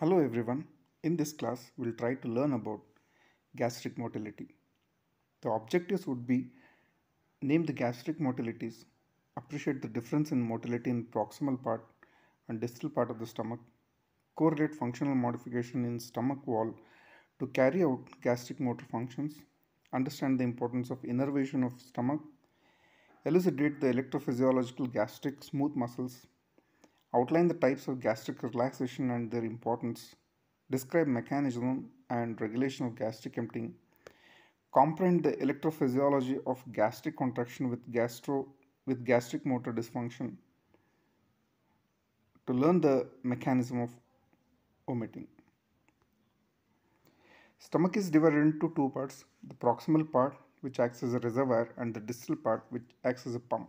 Hello everyone. In this class, we'll try to learn about gastric motility. The objectives would be name the gastric motilities, appreciate the difference in motility in proximal part and distal part of the stomach, correlate functional modification in stomach wall to carry out gastric motor functions, understand the importance of innervation of stomach, elucidate the electrophysiological gastric smooth muscles, outline the types of gastric relaxation and their importance, describe mechanism and regulation of gastric emptying, comprehend the electrophysiology of gastric contraction with gastro with gastric motor dysfunction, to learn the mechanism of vomiting. Stomach is divided into two parts, the proximal part which acts as a reservoir and the distal part which acts as a pump.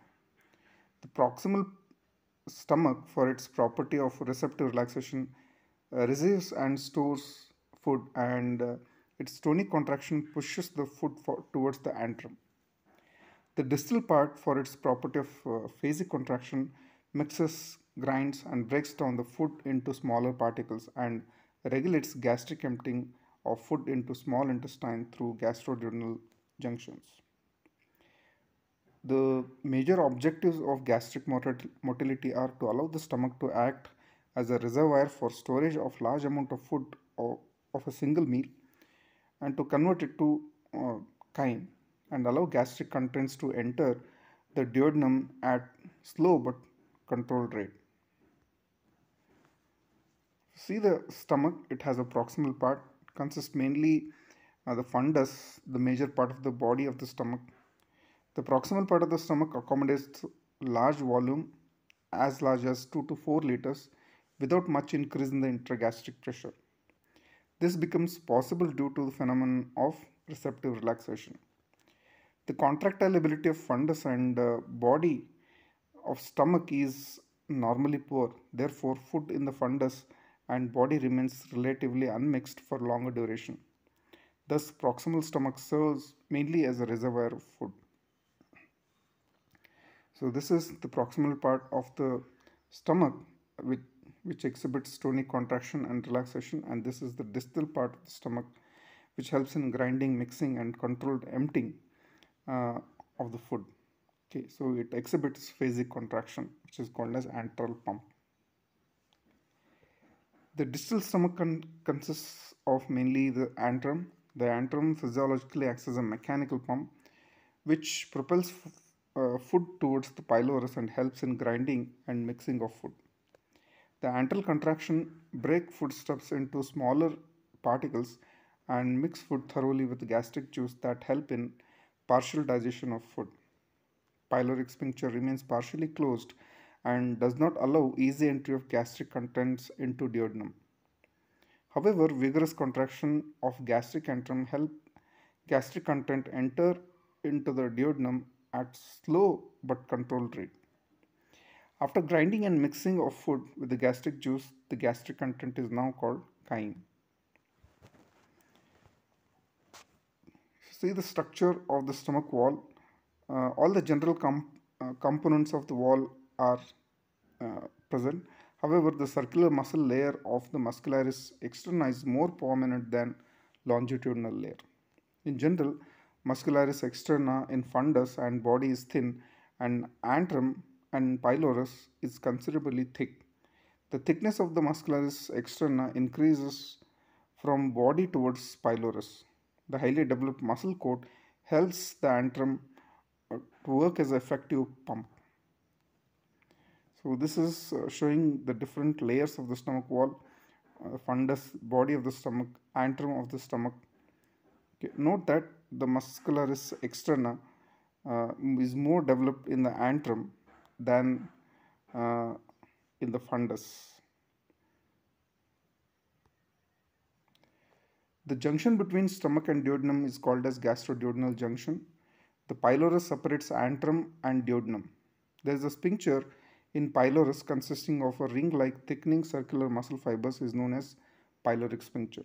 The proximal stomach for its property of receptive relaxation uh, receives and stores food and uh, its tonic contraction pushes the food for, towards the antrum. The distal part for its property of uh, phasic contraction mixes, grinds and breaks down the food into smaller particles and regulates gastric emptying of food into small intestine through gastroduodenal junctions. The major objectives of gastric motility are to allow the stomach to act as a reservoir for storage of large amount of food or of a single meal and to convert it to uh, chyme and allow gastric contents to enter the duodenum at slow but controlled rate. See the stomach, it has a proximal part, consists mainly uh, the fundus, the major part of the body of the stomach the proximal part of the stomach accommodates large volume as large as 2 to 4 liters without much increase in the intragastric pressure. This becomes possible due to the phenomenon of receptive relaxation. The contractile ability of fundus and uh, body of stomach is normally poor. Therefore, food in the fundus and body remains relatively unmixed for longer duration. Thus, proximal stomach serves mainly as a reservoir of food. So this is the proximal part of the stomach which, which exhibits tonic contraction and relaxation and this is the distal part of the stomach which helps in grinding, mixing and controlled emptying uh, of the food. Okay, so it exhibits phasic contraction which is called as antral pump. The distal stomach con consists of mainly the antrum. The antrum physiologically acts as a mechanical pump which propels uh, food towards the pylorus and helps in grinding and mixing of food. The antral contraction break foodstuffs into smaller particles and mix food thoroughly with gastric juice that help in partial digestion of food. Pyloric sphincter remains partially closed and does not allow easy entry of gastric contents into duodenum. However, vigorous contraction of gastric antrum help gastric content enter into the duodenum at slow but controlled rate. After grinding and mixing of food with the gastric juice, the gastric content is now called chyme. See the structure of the stomach wall. Uh, all the general com uh, components of the wall are uh, present. However, the circular muscle layer of the muscularis externa is more prominent than longitudinal layer. In general, muscularis externa in fundus and body is thin and antrum and pylorus is considerably thick. The thickness of the muscularis externa increases from body towards pylorus. The highly developed muscle coat helps the antrum uh, to work as an effective pump. So this is uh, showing the different layers of the stomach wall, uh, fundus, body of the stomach, antrum of the stomach. Okay. Note that the muscularis externa uh, is more developed in the antrum than uh, in the fundus. The junction between stomach and duodenum is called as gastroduodenal junction. The pylorus separates antrum and duodenum. There is a sphincter in pylorus consisting of a ring-like thickening circular muscle fibers is known as pyloric sphincter.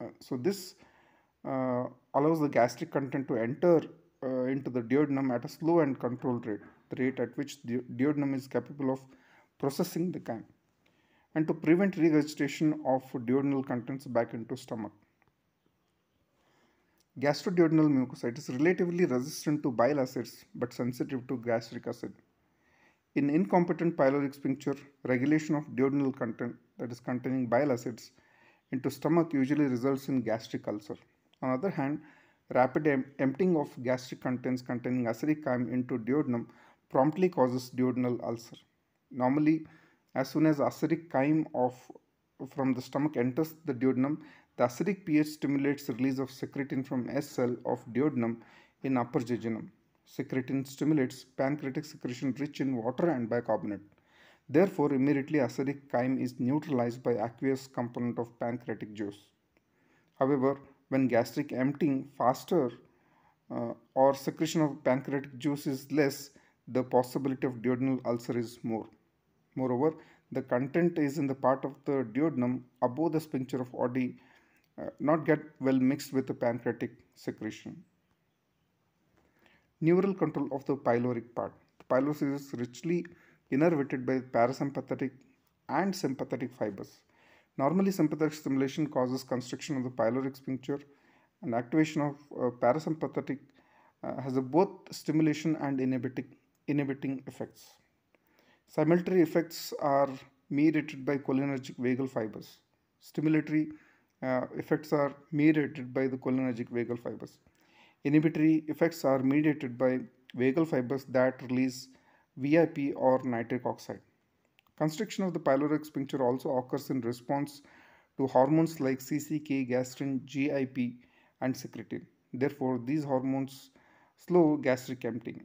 Uh, so this allows the gastric content to enter uh, into the duodenum at a slow and controlled rate, the rate at which the duodenum is capable of processing the chyme. and to prevent regurgitation of duodenal contents back into stomach. Gastroduodenal mucocyte is relatively resistant to bile acids but sensitive to gastric acid. In incompetent pyloric sphincter, regulation of duodenal content, that is containing bile acids, into stomach usually results in gastric ulcer. On the other hand, rapid em emptying of gastric contents containing acidic chyme into duodenum promptly causes duodenal ulcer. Normally, as soon as acidic chyme of from the stomach enters the duodenum, the acidic pH stimulates release of secretin from S cell of duodenum in upper jejunum. Secretin stimulates pancreatic secretion rich in water and bicarbonate. Therefore, immediately acidic chyme is neutralized by aqueous component of pancreatic juice. However, when gastric emptying faster uh, or secretion of pancreatic juice is less, the possibility of duodenal ulcer is more. Moreover, the content is in the part of the duodenum above the sphincter of Oddi uh, not get well mixed with the pancreatic secretion. Neural control of the pyloric part. The pylorus is richly innervated by parasympathetic and sympathetic fibers. Normally, sympathetic stimulation causes constriction of the pyloric sphincter and activation of uh, parasympathetic uh, has a both stimulation and inhibiting, inhibiting effects. Simulatory effects are mediated by cholinergic vagal fibers. Stimulatory uh, effects are mediated by the cholinergic vagal fibers. Inhibitory effects are mediated by vagal fibers that release VIP or nitric oxide. Constriction of the pyloric sphincter also occurs in response to hormones like CCK, gastrin, GIP, and secretin. Therefore, these hormones slow gastric emptying.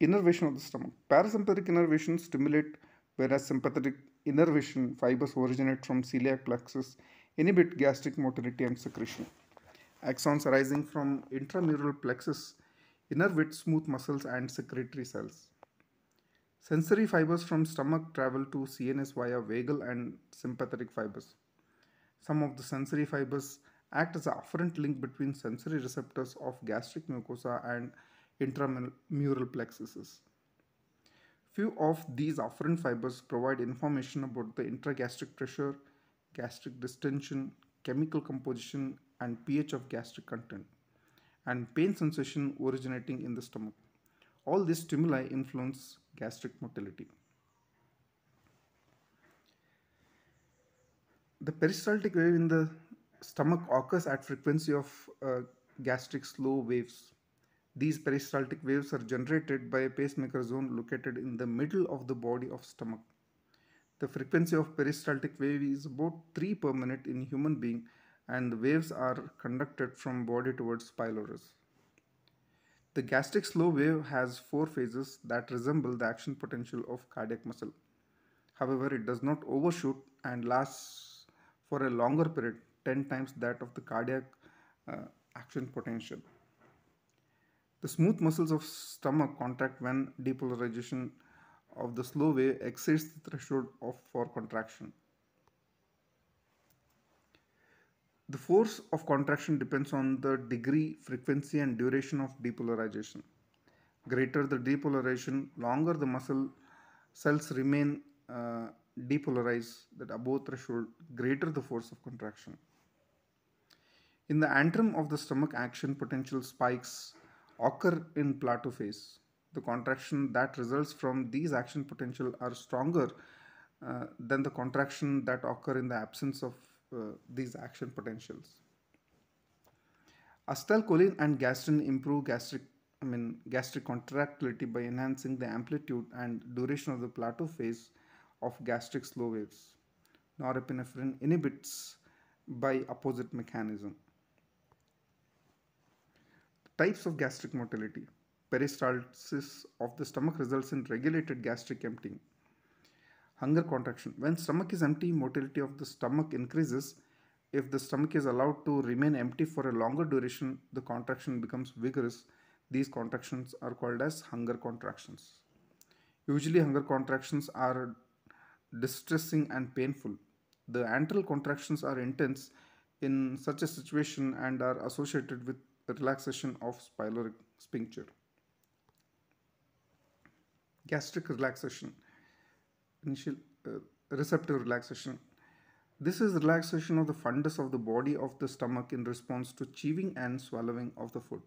Innervation of the stomach. Parasympathetic innervation stimulate whereas sympathetic innervation fibers originate from celiac plexus inhibit gastric motility and secretion. Axons arising from intramural plexus innervate smooth muscles and secretory cells. Sensory fibers from stomach travel to CNS via vagal and sympathetic fibers. Some of the sensory fibers act as a afferent link between sensory receptors of gastric mucosa and intramural plexuses. Few of these afferent fibers provide information about the intragastric pressure, gastric distension, chemical composition, and pH of gastric content, and pain sensation originating in the stomach. All these stimuli influence gastric motility. The peristaltic wave in the stomach occurs at frequency of uh, gastric slow waves these peristaltic waves are generated by a pacemaker zone located in the middle of the body of stomach. The frequency of peristaltic wave is about 3 per minute in human being and the waves are conducted from body towards pylorus. The gastric slow wave has four phases that resemble the action potential of cardiac muscle. However, it does not overshoot and lasts for a longer period, 10 times that of the cardiac uh, action potential. The smooth muscles of stomach contract when depolarization of the slow wave exceeds the threshold of for contraction. The force of contraction depends on the degree, frequency and duration of depolarization. Greater the depolarization, longer the muscle cells remain uh, depolarized, that above threshold, greater the force of contraction. In the antrum of the stomach action potential spikes occur in plateau phase. The contraction that results from these action potential are stronger uh, than the contraction that occur in the absence of Uh, these action potentials. Acetylcholine and gastrin improve gastric I mean gastric contractility by enhancing the amplitude and duration of the plateau phase of gastric slow waves. Norepinephrine inhibits by opposite mechanism. Types of gastric motility. Peristalsis of the stomach results in regulated gastric emptying. Hunger contraction. When stomach is empty, motility of the stomach increases. If the stomach is allowed to remain empty for a longer duration, the contraction becomes vigorous. These contractions are called as hunger contractions. Usually, hunger contractions are distressing and painful. The antral contractions are intense in such a situation and are associated with relaxation of pyloric sphincter. Gastric relaxation. Initial uh, receptive relaxation. This is relaxation of the fundus of the body of the stomach in response to chewing and swallowing of the food.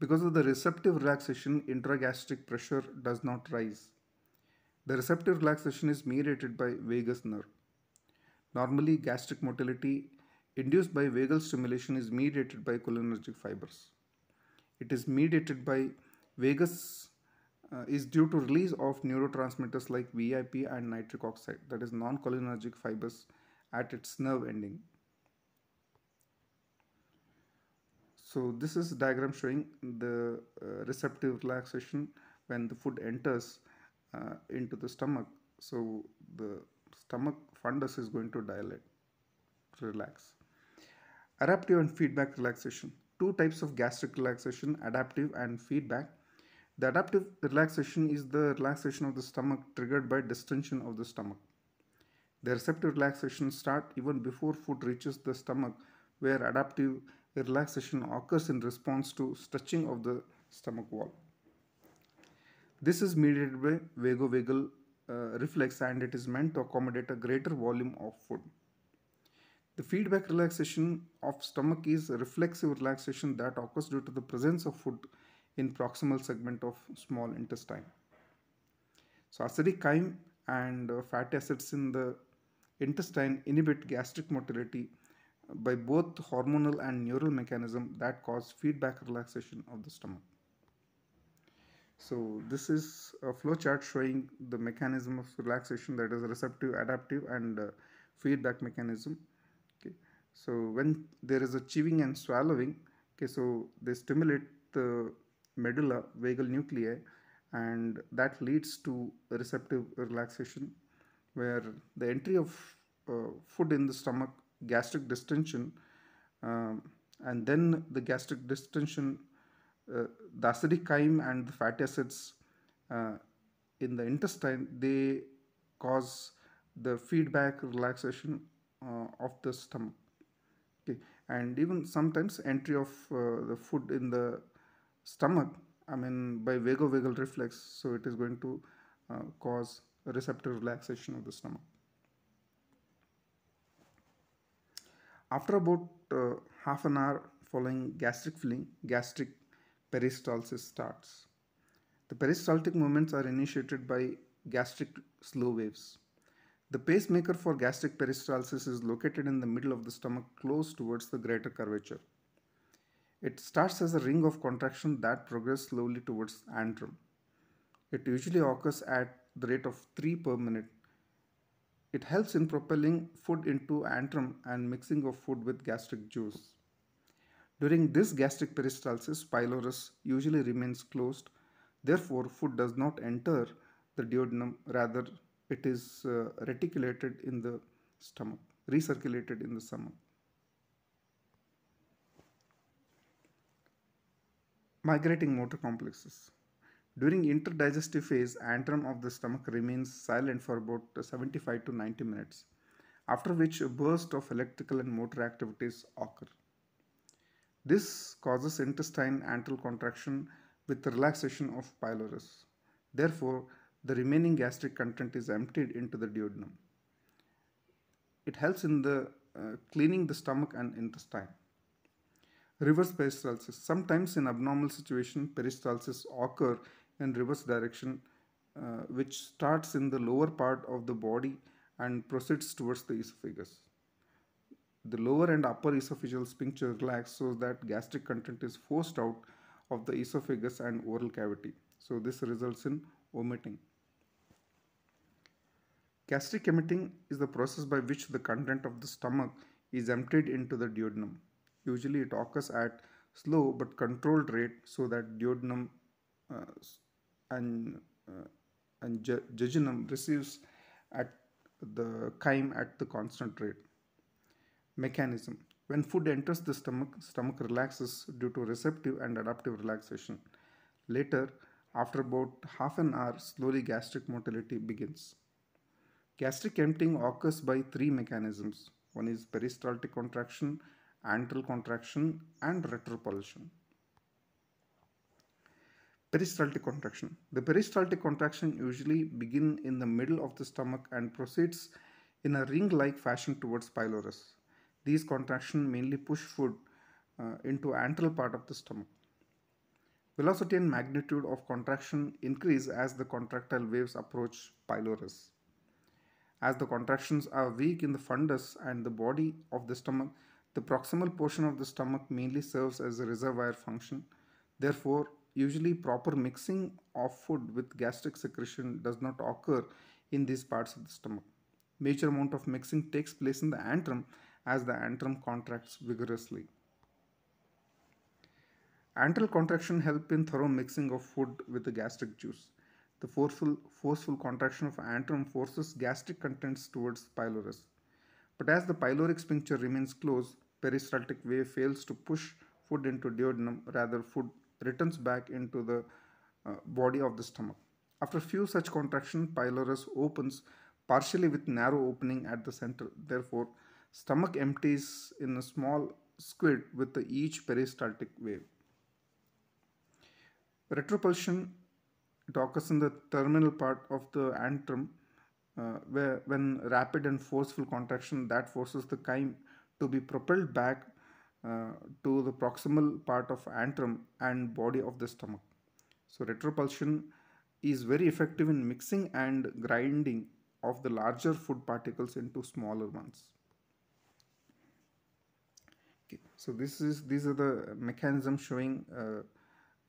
Because of the receptive relaxation, intragastric pressure does not rise. The receptive relaxation is mediated by vagus nerve. Normally, gastric motility induced by vagal stimulation is mediated by cholinergic fibers. It is mediated by vagus uh, is due to release of neurotransmitters like VIP and nitric oxide that is non-cholinergic fibers at its nerve ending. So this is diagram showing the uh, receptive relaxation when the food enters uh, into the stomach. So the stomach fundus is going to dilate, relax. Adaptive and feedback relaxation. Two types of gastric relaxation, adaptive and feedback. The adaptive relaxation is the relaxation of the stomach triggered by distension of the stomach. The receptive relaxation start even before food reaches the stomach where adaptive relaxation occurs in response to stretching of the stomach wall. This is mediated by vagovagal uh, reflex and it is meant to accommodate a greater volume of food. The feedback relaxation of stomach is a reflexive relaxation that occurs due to the presence of food in proximal segment of small intestine. So acidic chyme and uh, fatty acids in the intestine inhibit gastric motility by both hormonal and neural mechanism that cause feedback relaxation of the stomach. So this is a flow chart showing the mechanism of relaxation that is receptive, adaptive and uh, feedback mechanism. Okay. So when there is a chewing and swallowing, okay, so they stimulate the medulla vagal nuclei and that leads to receptive relaxation where the entry of uh, food in the stomach gastric distension um, and then the gastric distension uh, the acidic chyme and the fatty acids uh, in the intestine they cause the feedback relaxation uh, of the stomach. Okay. And even sometimes entry of uh, the food in the stomach i mean by vagovagal reflex so it is going to uh, cause a receptive relaxation of the stomach After about uh, half an hour following gastric filling, gastric peristalsis starts. The peristaltic movements are initiated by gastric slow waves. The pacemaker for gastric peristalsis is located in the middle of the stomach close towards the greater curvature. It starts as a ring of contraction that progresses slowly towards antrum. It usually occurs at the rate of 3 per minute it helps in propelling food into antrum and mixing of food with gastric juice. During this gastric peristalsis, pylorus usually remains closed. Therefore, food does not enter the duodenum. Rather, it is uh, reticulated in the stomach, recirculated in the stomach. Migrating motor complexes. During interdigestive phase, antrum of the stomach remains silent for about 75 to 90 minutes, after which a burst of electrical and motor activities occur. This causes intestine antral contraction with relaxation of pylorus. Therefore, the remaining gastric content is emptied into the duodenum. It helps in the uh, cleaning the stomach and intestine. Reverse peristalsis. Sometimes in abnormal situation, peristalsis occur in reverse direction uh, which starts in the lower part of the body and proceeds towards the esophagus. The lower and upper esophageal sphincter relax so that gastric content is forced out of the esophagus and oral cavity. So this results in vomiting. Gastric emptying is the process by which the content of the stomach is emptied into the duodenum. Usually it occurs at slow but controlled rate so that duodenum uh, and uh, and jejunum receives at the chyme at the constant rate. Mechanism When food enters the stomach, stomach relaxes due to receptive and adaptive relaxation. Later, after about half an hour, slowly gastric motility begins. Gastric emptying occurs by three mechanisms. One is peristaltic contraction, antral contraction, and retropulsion. Peristaltic contraction. The peristaltic contraction usually begin in the middle of the stomach and proceeds in a ring-like fashion towards pylorus. These contractions mainly push food uh, into antral part of the stomach. Velocity and magnitude of contraction increase as the contractile waves approach pylorus. As the contractions are weak in the fundus and the body of the stomach, the proximal portion of the stomach mainly serves as a reservoir function. Therefore, Usually proper mixing of food with gastric secretion does not occur in these parts of the stomach. Major amount of mixing takes place in the antrum as the antrum contracts vigorously. Antral contraction help in thorough mixing of food with the gastric juice. The forceful, forceful contraction of antrum forces gastric contents towards pylorus. But as the pyloric sphincter remains closed, peristaltic wave fails to push food into duodenum, rather food returns back into the uh, body of the stomach. After few such contractions, pylorus opens partially with narrow opening at the center. Therefore, stomach empties in a small squid with each peristaltic wave. Retropulsion it occurs in the terminal part of the antrum uh, where when rapid and forceful contraction that forces the chyme to be propelled back uh, to the proximal part of antrum and body of the stomach. So retropulsion is very effective in mixing and grinding of the larger food particles into smaller ones. Okay, so this is these are the mechanisms showing uh,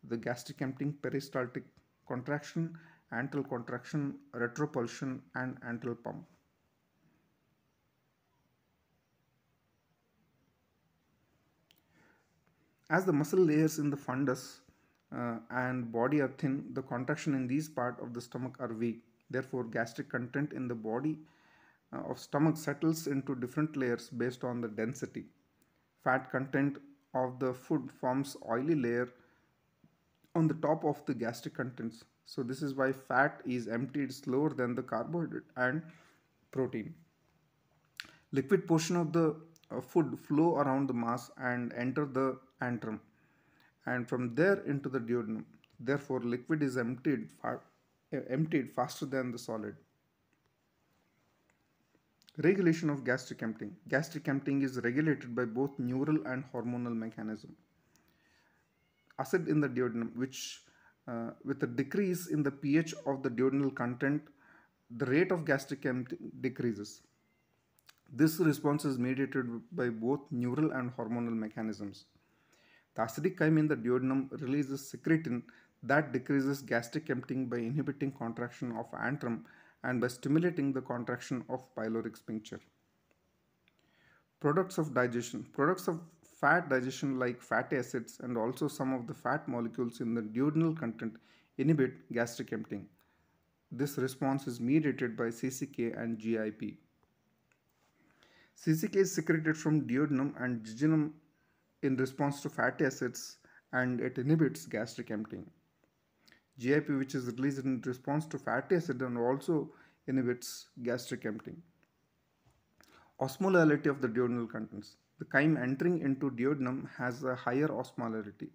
the gastric emptying peristaltic contraction, antral contraction, retropulsion and antral pump. As the muscle layers in the fundus uh, and body are thin, the contraction in these part of the stomach are weak. Therefore, gastric content in the body uh, of stomach settles into different layers based on the density. Fat content of the food forms oily layer on the top of the gastric contents. So this is why fat is emptied slower than the carbohydrate and protein. Liquid portion of the uh, food flow around the mass and enter the antrum and from there into the duodenum. Therefore, liquid is emptied, uh, emptied faster than the solid. Regulation of gastric emptying. Gastric emptying is regulated by both neural and hormonal mechanism. Acid in the duodenum, which uh, with a decrease in the pH of the duodenal content, the rate of gastric emptying decreases. This response is mediated by both neural and hormonal mechanisms. The acidic chyme in the duodenum releases secretin that decreases gastric emptying by inhibiting contraction of antrum and by stimulating the contraction of pyloric sphincter. Products of digestion. Products of fat digestion like fatty acids and also some of the fat molecules in the duodenal content inhibit gastric emptying. This response is mediated by CCK and GIP. CCK is secreted from duodenum and jejunum in response to fatty acids and it inhibits gastric emptying. GIP which is released in response to fatty acid and also inhibits gastric emptying. Osmolality of the duodenal contents. The chyme entering into duodenum has a higher osmolarity.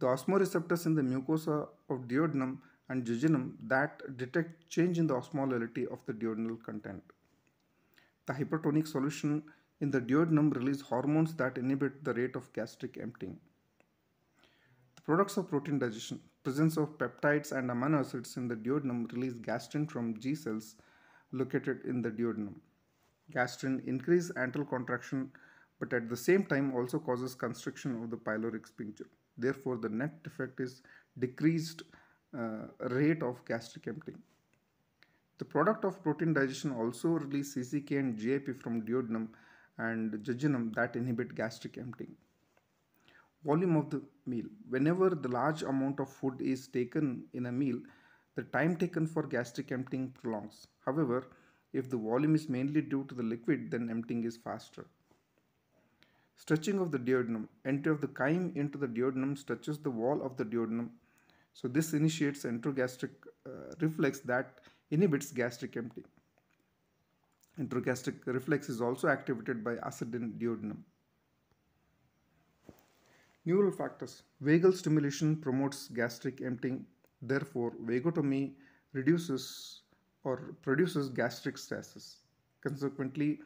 The osmoreceptors in the mucosa of duodenum and jejunum that detect change in the osmolality of the duodenal content. The hypertonic solution in the duodenum release hormones that inhibit the rate of gastric emptying. The products of protein digestion, presence of peptides and amino acids in the duodenum release gastrin from G cells located in the duodenum. Gastrin increase antral contraction but at the same time also causes constriction of the pyloric sphincter. Therefore, the net effect is decreased uh, rate of gastric emptying. The product of protein digestion also release CCK and GIP from duodenum and jejunum that inhibit gastric emptying. Volume of the meal. Whenever the large amount of food is taken in a meal, the time taken for gastric emptying prolongs. However, if the volume is mainly due to the liquid, then emptying is faster. Stretching of the duodenum. Entry of the chyme into the duodenum stretches the wall of the duodenum. So this initiates enterogastric uh, reflex that inhibits gastric emptying. Enterogastric reflex is also activated by acid in duodenum. Neural factors. Vagal stimulation promotes gastric emptying. Therefore, vagotomy reduces or produces gastric stasis. Consequently,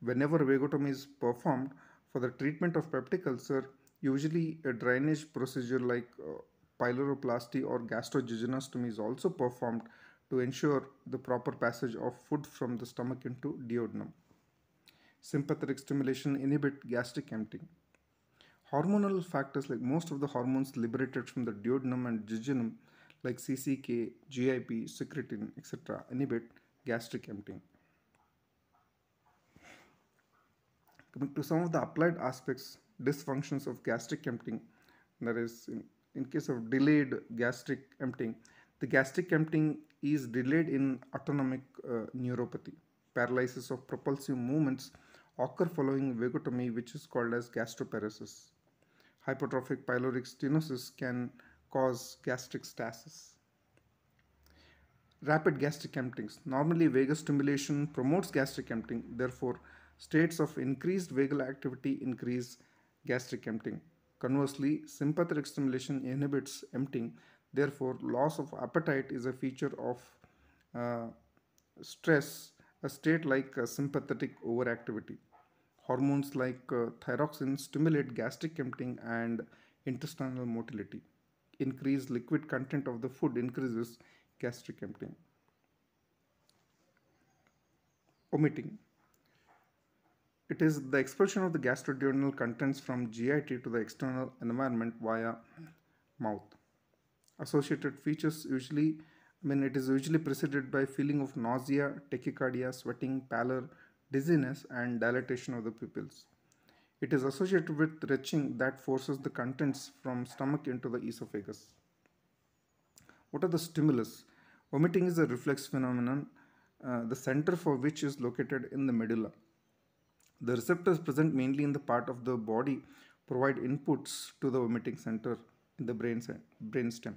whenever vagotomy is performed for the treatment of peptic ulcer, usually a drainage procedure like uh, pyloroplasty or gastrojejunostomy is also performed to ensure the proper passage of food from the stomach into duodenum. Sympathetic stimulation inhibit gastric emptying. Hormonal factors like most of the hormones liberated from the duodenum and jejunum like CCK, GIP, secretin, etc. inhibit gastric emptying. Coming to some of the applied aspects, dysfunctions of gastric emptying, that is, in, in case of delayed gastric emptying, the gastric emptying is delayed in autonomic uh, neuropathy. Paralysis of propulsive movements occur following vagotomy, which is called as gastroparesis. Hypertrophic pyloric stenosis can cause gastric stasis. Rapid gastric emptyings. Normally, vagus stimulation promotes gastric emptying. Therefore, states of increased vagal activity increase gastric emptying. Conversely, sympathetic stimulation inhibits emptying. Therefore, loss of appetite is a feature of uh, stress, a state like uh, sympathetic overactivity. Hormones like uh, thyroxine stimulate gastric emptying and intestinal motility. Increased liquid content of the food increases gastric emptying. Vomiting. It is the expulsion of the gastroduodenal contents from GIT to the external environment via mouth. Associated features usually, I mean, it is usually preceded by feeling of nausea, tachycardia, sweating, pallor, dizziness, and dilatation of the pupils. It is associated with retching that forces the contents from stomach into the esophagus. What are the stimulus? Vomiting is a reflex phenomenon, uh, the center for which is located in the medulla. The receptors present mainly in the part of the body provide inputs to the vomiting center in the brain brainstem.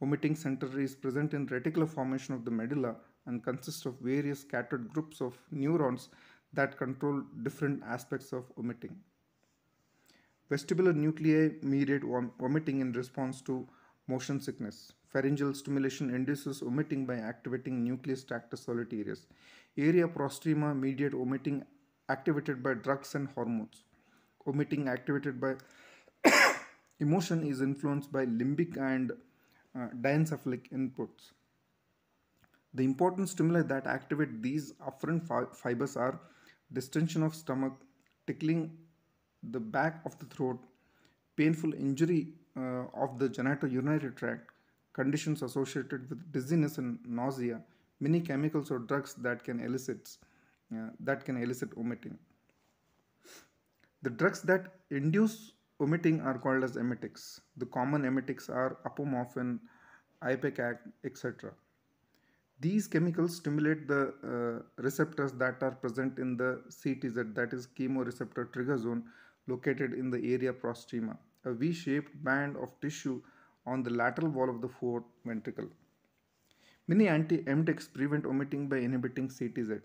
Vomiting center is present in reticular formation of the medulla and consists of various scattered groups of neurons that control different aspects of vomiting. Vestibular nuclei mediate vom vomiting in response to motion sickness. Pharyngeal stimulation induces vomiting by activating nucleus tractus solitarius. Area prostrema mediate vomiting activated by drugs and hormones. Vomiting activated by emotion is influenced by limbic and uh, diencephalic inputs. The important stimuli that activate these afferent fi fibers are distension of stomach, tickling the back of the throat, painful injury uh, of the genitourinary tract, conditions associated with dizziness and nausea, many chemicals or drugs that can elicit uh, that can elicit vomiting. The drugs that induce vomiting are called as emetics. The common emetics are apomorphine, ipecac, etc. These chemicals stimulate the uh, receptors that are present in the CTZ, that is chemoreceptor trigger zone, located in the area prostrema, a V-shaped band of tissue on the lateral wall of the fourth ventricle. Many anti-emetics prevent vomiting by inhibiting CTZ.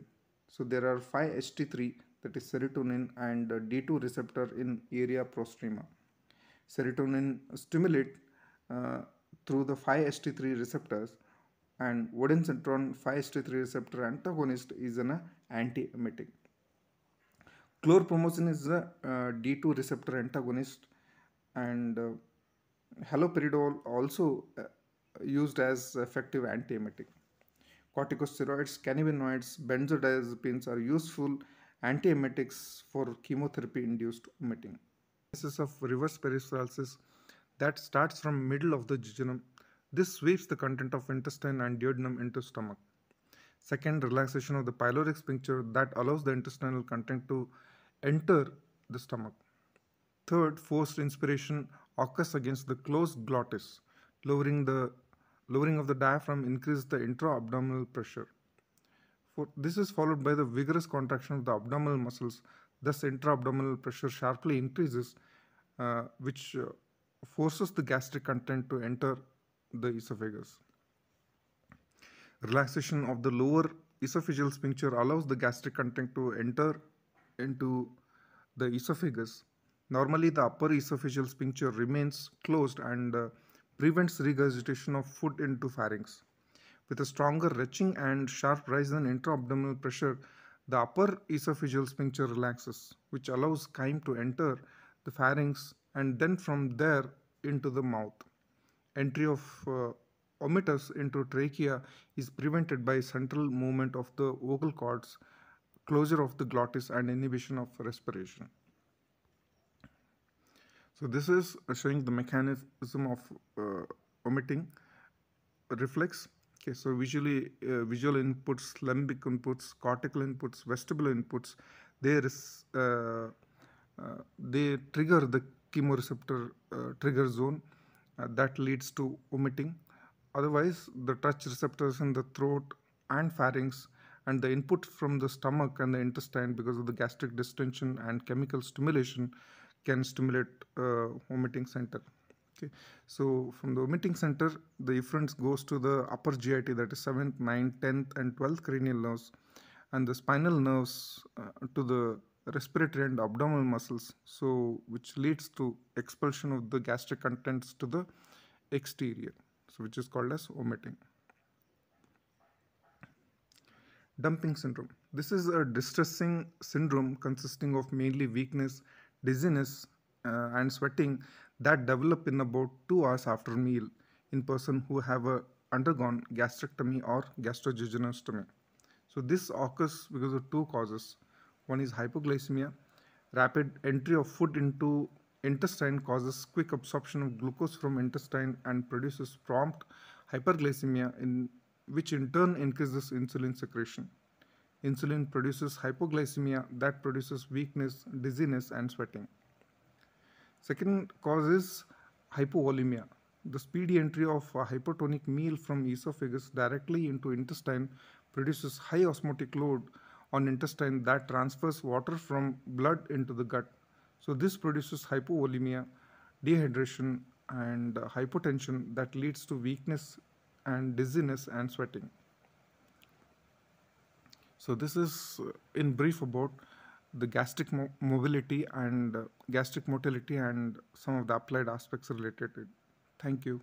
So there are 5-HT3 that is serotonin and D2 receptor in area prostrema. Serotonin stimulate uh, through the 5-HT3 receptors and Ondansetron 5-HT3 receptor antagonist is an anti-emetic. Chlorpromazine is a uh, D2 receptor antagonist and uh, haloperidol also uh, used as effective antiemetic. Corticosteroids, cannabinoids, benzodiazepines are useful antiemetics for chemotherapy-induced vomiting. Cases of reverse peristalsis that starts from middle of the jejunum. This sweeps the content of intestine and duodenum into stomach. Second, relaxation of the pyloric sphincter that allows the intestinal content to enter the stomach. Third, forced inspiration occurs against the closed glottis, lowering the lowering of the diaphragm increases the intra-abdominal pressure. This is followed by the vigorous contraction of the abdominal muscles, thus intra-abdominal pressure sharply increases, uh, which uh, forces the gastric content to enter the esophagus. Relaxation of the lower esophageal sphincter allows the gastric content to enter into the esophagus. Normally, the upper esophageal sphincter remains closed and uh, prevents regurgitation of food into pharynx. With a stronger retching and sharp rise in intra-abdominal pressure, the upper esophageal sphincter relaxes, which allows chyme to enter the pharynx and then from there into the mouth. Entry of uh, vomitus into trachea is prevented by central movement of the vocal cords, closure of the glottis and inhibition of respiration. So this is showing the mechanism of uh, vomiting reflex. Okay, so visually, uh, visual inputs, limbic inputs, cortical inputs, vestibular inputs, is uh, uh they trigger the chemoreceptor uh, trigger zone uh, that leads to vomiting. Otherwise, the touch receptors in the throat and pharynx and the input from the stomach and the intestine because of the gastric distension and chemical stimulation can stimulate uh, vomiting center. Okay, so from the vomiting center, the efferents goes to the upper GIT that is 7th, 9th, 10th and 12th cranial nerves and the spinal nerves uh, to the respiratory and abdominal muscles so which leads to expulsion of the gastric contents to the exterior so which is called as vomiting. Dumping syndrome. This is a distressing syndrome consisting of mainly weakness dizziness uh, and sweating that develop in about 2 hours after meal in person who have uh, undergone gastrectomy or gastrojejunostomy so this occurs because of two causes one is hypoglycemia. Rapid entry of food into intestine causes quick absorption of glucose from intestine and produces prompt hyperglycemia in which in turn increases insulin secretion. Insulin produces hypoglycemia that produces weakness, dizziness and sweating. Second cause is hypovolemia. The speedy entry of a hypertonic meal from esophagus directly into intestine produces high osmotic load on intestine that transfers water from blood into the gut. So this produces hypovolemia, dehydration and hypotension that leads to weakness and dizziness and sweating. So this is uh, in brief about the gastric mo mobility and uh, gastric motility and some of the applied aspects related to it. Thank you.